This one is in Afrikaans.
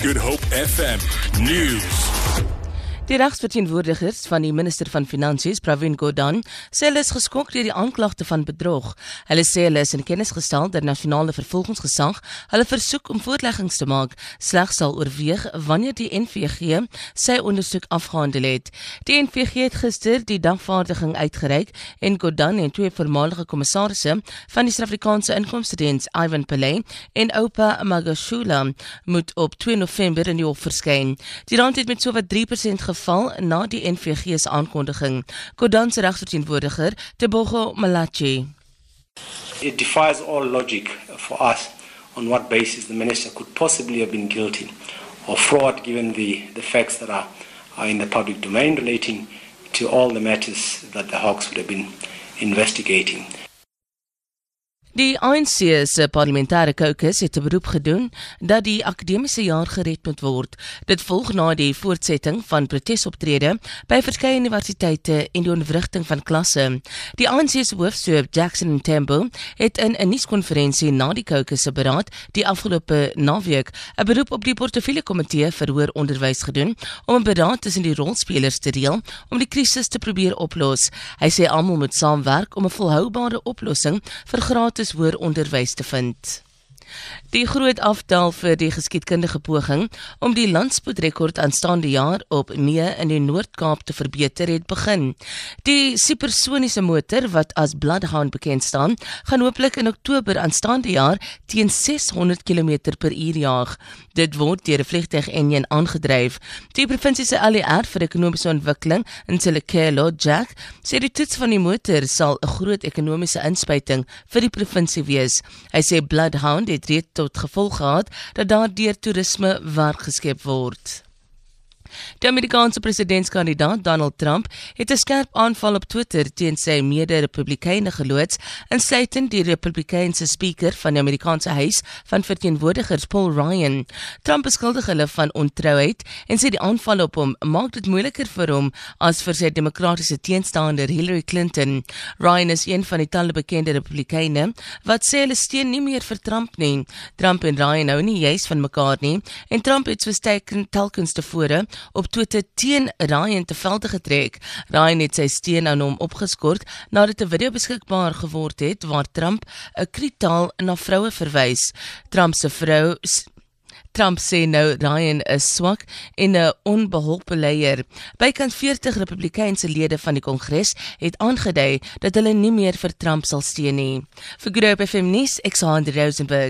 Good Hope FM News. Die regsverteenwoordigers van die minister van Finansies, Pravin Gordhan, sê hulle is geskok deur die aanklagte van bedrog. Hulle sê hulle is in kennis gestel dat nasionale vervolgingsgesag hulle versoek om voorleggings te maak slegs sal oorweeg wanneer die NVG sy ondersoek afgehandel het. Die NVG het gister die dagvaardiging uitgereik en Gordhan en twee voormalige kommissarisse van die Suid-Afrikaanse Inkomstediens, Ivan Pillay en Oupa Magashula, moet op 2 November in die hof verskyn. Die rand het met sowat 3% geval na die NVG se aankondiging. Kodan se regsverteenwoordiger, Tebogo Malachi. It defies all logic for us on what basis the minister could possibly have been guilty of fraud given the, the facts that are, are in the public domain relating to all the matters that the Hawks would have been investigating. Die ANC se parlementêre kokes het 'n beroep gedoen dat die akademiese jaar gered moet word. Dit volg na die voortsetting van protesoptrede by verskeie universiteite en die ontwrigting van klasse. Die ANC se hoofstroop Jackson Temple het in 'n nuuskonferensie na die kokes se beraad die afgelope naweek 'n beroep op die portefeulje komitee vir hoër onderwys gedoen om 'n beraad tussen die rolspelers te reël om die krisis te probeer oplos. Hy sê almal moet saamwerk om 'n volhoubare oplossing vir gratis gratis hoër onderwys te vind. Die groot afdaal vir die geskiedkundige poging om die landspoedrekord aanstaande jaar op mee in die Noord-Kaap te verbeter het begin. Die supersoniese motor wat as Bloodhound bekend staan, gaan hooplik in Oktober aanstaande jaar teen 600 km/h jaag. Dit word deur 'n vliegtuig enjin aangedryf. Die provinsie se ALR vir ekonomiese ontwikkeling in Selekelo, Jack, sê die toets van die motor sal 'n groot ekonomiese inspuiting vir die provinsie wees. Hy sê Bloodhound het reeds tot gevolg gehad dat daar deur toerisme werk geskep word. Die Amerikaanse presidentskandidaat Donald Trump het 'n skerp aanval op Twitter teen sy mede-republikeine geloods, insluitend die Republikeinse spreker van die Amerikaanse Huis van Verteenwoordigers, Paul Ryan. Trump beskuldig hulle van ontrouheid en sê die aanval op hom maak dit moeiliker vir hom as vir sy demokratiese teenstander Hillary Clinton. Ryan is een van die talle bekende Republikeine wat sê hulle steun nie meer vir Trump nie. Trump en Ryan hou nie juis van mekaar nie en Trump het soos telkens tevore op Twitter teen Ryan te velde getrek. Ryan het sy steun aan hom opgeskort nadat 'n video beskikbaar geword het waar Trump 'n kritaal na vroue verwys. Trump se vrou Trump sê nou Ryan is swak en 'n onbeholpe leier. Bykans 40 Republikeinse lede van die Kongres het aangedui dat hulle nie meer vir Trump sal steun nie. Vir Groep FM nuus, Alexander Rosenberg.